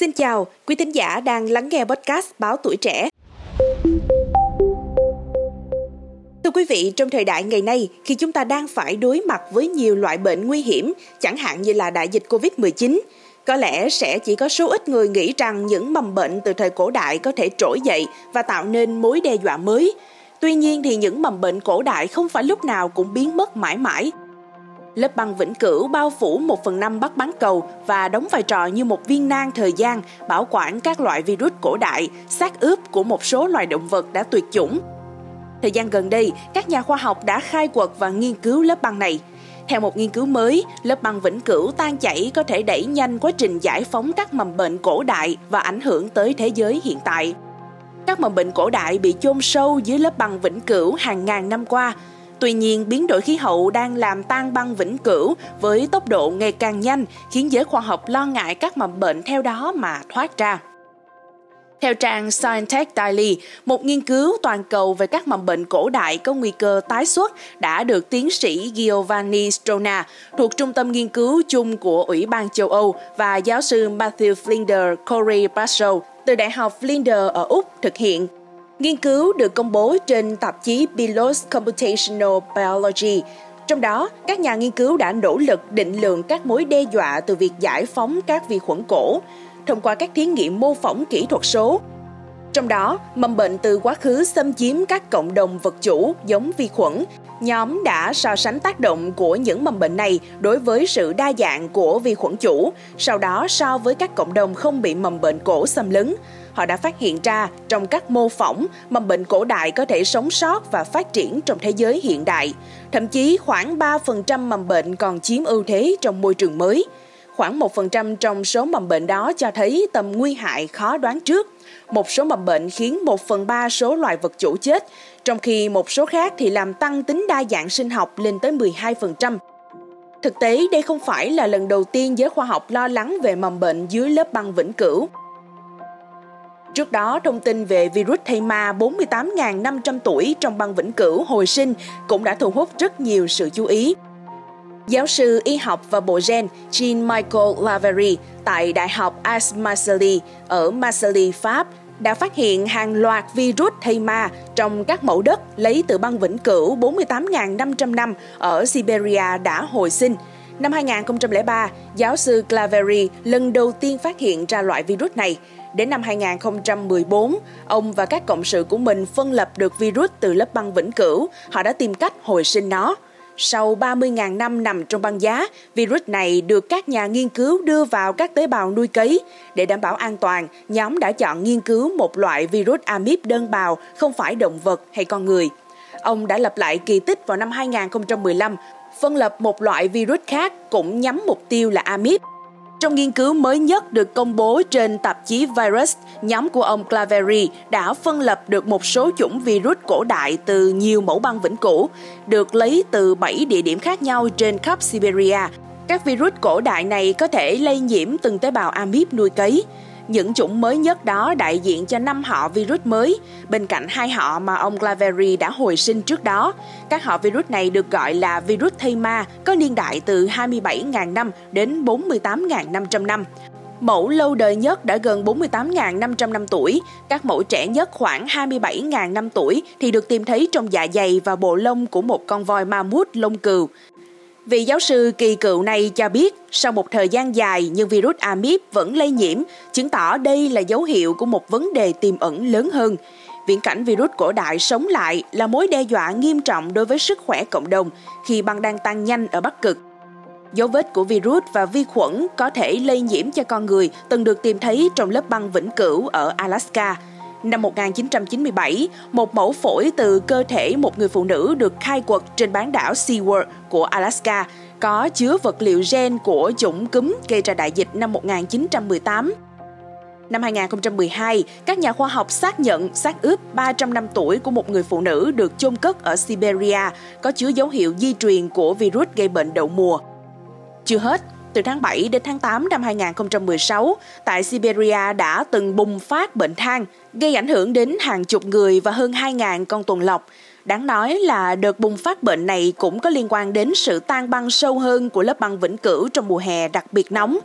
Xin chào, quý thính giả đang lắng nghe podcast Báo Tuổi Trẻ. Thưa quý vị, trong thời đại ngày nay, khi chúng ta đang phải đối mặt với nhiều loại bệnh nguy hiểm, chẳng hạn như là đại dịch Covid-19, có lẽ sẽ chỉ có số ít người nghĩ rằng những mầm bệnh từ thời cổ đại có thể trỗi dậy và tạo nên mối đe dọa mới. Tuy nhiên thì những mầm bệnh cổ đại không phải lúc nào cũng biến mất mãi mãi, Lớp băng vĩnh cửu bao phủ 1 phần 5 bắc bán cầu và đóng vai trò như một viên nang thời gian bảo quản các loại virus cổ đại, xác ướp của một số loài động vật đã tuyệt chủng. Thời gian gần đây, các nhà khoa học đã khai quật và nghiên cứu lớp băng này. Theo một nghiên cứu mới, lớp băng vĩnh cửu tan chảy có thể đẩy nhanh quá trình giải phóng các mầm bệnh cổ đại và ảnh hưởng tới thế giới hiện tại. Các mầm bệnh cổ đại bị chôn sâu dưới lớp băng vĩnh cửu hàng ngàn năm qua, Tuy nhiên, biến đổi khí hậu đang làm tan băng vĩnh cửu với tốc độ ngày càng nhanh, khiến giới khoa học lo ngại các mầm bệnh theo đó mà thoát ra. Theo trang Scientech Daily, một nghiên cứu toàn cầu về các mầm bệnh cổ đại có nguy cơ tái xuất đã được tiến sĩ Giovanni Strona thuộc Trung tâm Nghiên cứu chung của Ủy ban châu Âu và giáo sư Matthew Flinder Corey Bradshaw từ Đại học Flinders ở Úc thực hiện Nghiên cứu được công bố trên tạp chí PLOS Computational Biology. Trong đó, các nhà nghiên cứu đã nỗ lực định lượng các mối đe dọa từ việc giải phóng các vi khuẩn cổ thông qua các thí nghiệm mô phỏng kỹ thuật số. Trong đó, mầm bệnh từ quá khứ xâm chiếm các cộng đồng vật chủ giống vi khuẩn. Nhóm đã so sánh tác động của những mầm bệnh này đối với sự đa dạng của vi khuẩn chủ, sau đó so với các cộng đồng không bị mầm bệnh cổ xâm lấn họ đã phát hiện ra trong các mô phỏng mầm bệnh cổ đại có thể sống sót và phát triển trong thế giới hiện đại. Thậm chí khoảng 3% mầm bệnh còn chiếm ưu thế trong môi trường mới. Khoảng 1% trong số mầm bệnh đó cho thấy tầm nguy hại khó đoán trước. Một số mầm bệnh khiến 1 phần 3 số loài vật chủ chết, trong khi một số khác thì làm tăng tính đa dạng sinh học lên tới 12%. Thực tế, đây không phải là lần đầu tiên giới khoa học lo lắng về mầm bệnh dưới lớp băng vĩnh cửu. Trước đó, thông tin về virus thây ma 48.500 tuổi trong băng vĩnh cửu hồi sinh cũng đã thu hút rất nhiều sự chú ý. Giáo sư y học và bộ gen Jean Michael Lavery tại Đại học Aix Marseille ở Marseille, Pháp đã phát hiện hàng loạt virus thây ma trong các mẫu đất lấy từ băng vĩnh cửu 48.500 năm ở Siberia đã hồi sinh. Năm 2003, giáo sư Clavery lần đầu tiên phát hiện ra loại virus này. Đến năm 2014, ông và các cộng sự của mình phân lập được virus từ lớp băng vĩnh cửu. Họ đã tìm cách hồi sinh nó. Sau 30.000 năm nằm trong băng giá, virus này được các nhà nghiên cứu đưa vào các tế bào nuôi cấy. Để đảm bảo an toàn, nhóm đã chọn nghiên cứu một loại virus amip đơn bào, không phải động vật hay con người. Ông đã lập lại kỳ tích vào năm 2015, phân lập một loại virus khác cũng nhắm mục tiêu là amip. Trong nghiên cứu mới nhất được công bố trên tạp chí Virus, nhóm của ông Claveri đã phân lập được một số chủng virus cổ đại từ nhiều mẫu băng vĩnh cửu, được lấy từ 7 địa điểm khác nhau trên khắp Siberia. Các virus cổ đại này có thể lây nhiễm từng tế bào amip nuôi cấy. Những chủng mới nhất đó đại diện cho năm họ virus mới, bên cạnh hai họ mà ông Claveri đã hồi sinh trước đó. Các họ virus này được gọi là virus thây ma, có niên đại từ 27.000 năm đến 48.500 năm. Mẫu lâu đời nhất đã gần 48.500 năm tuổi, các mẫu trẻ nhất khoảng 27.000 năm tuổi thì được tìm thấy trong dạ dày và bộ lông của một con voi ma mút lông cừu. Vị giáo sư kỳ cựu này cho biết sau một thời gian dài nhưng virus amip vẫn lây nhiễm, chứng tỏ đây là dấu hiệu của một vấn đề tiềm ẩn lớn hơn. Viễn cảnh virus cổ đại sống lại là mối đe dọa nghiêm trọng đối với sức khỏe cộng đồng khi băng đang tăng nhanh ở Bắc Cực. Dấu vết của virus và vi khuẩn có thể lây nhiễm cho con người từng được tìm thấy trong lớp băng vĩnh cửu ở Alaska – Năm 1997, một mẫu phổi từ cơ thể một người phụ nữ được khai quật trên bán đảo SeaWorld của Alaska có chứa vật liệu gen của chủng cúm gây ra đại dịch năm 1918. Năm 2012, các nhà khoa học xác nhận xác ướp 300 năm tuổi của một người phụ nữ được chôn cất ở Siberia có chứa dấu hiệu di truyền của virus gây bệnh đậu mùa. Chưa hết, từ tháng 7 đến tháng 8 năm 2016, tại Siberia đã từng bùng phát bệnh than, gây ảnh hưởng đến hàng chục người và hơn 2.000 con tuần lộc. Đáng nói là đợt bùng phát bệnh này cũng có liên quan đến sự tan băng sâu hơn của lớp băng vĩnh cửu trong mùa hè đặc biệt nóng.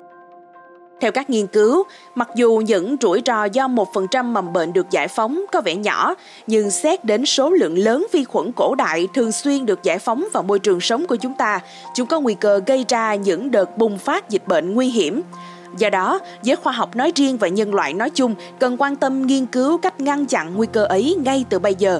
Theo các nghiên cứu, mặc dù những rủi ro do 1% mầm bệnh được giải phóng có vẻ nhỏ, nhưng xét đến số lượng lớn vi khuẩn cổ đại thường xuyên được giải phóng vào môi trường sống của chúng ta, chúng có nguy cơ gây ra những đợt bùng phát dịch bệnh nguy hiểm. Do đó, giới khoa học nói riêng và nhân loại nói chung cần quan tâm nghiên cứu cách ngăn chặn nguy cơ ấy ngay từ bây giờ.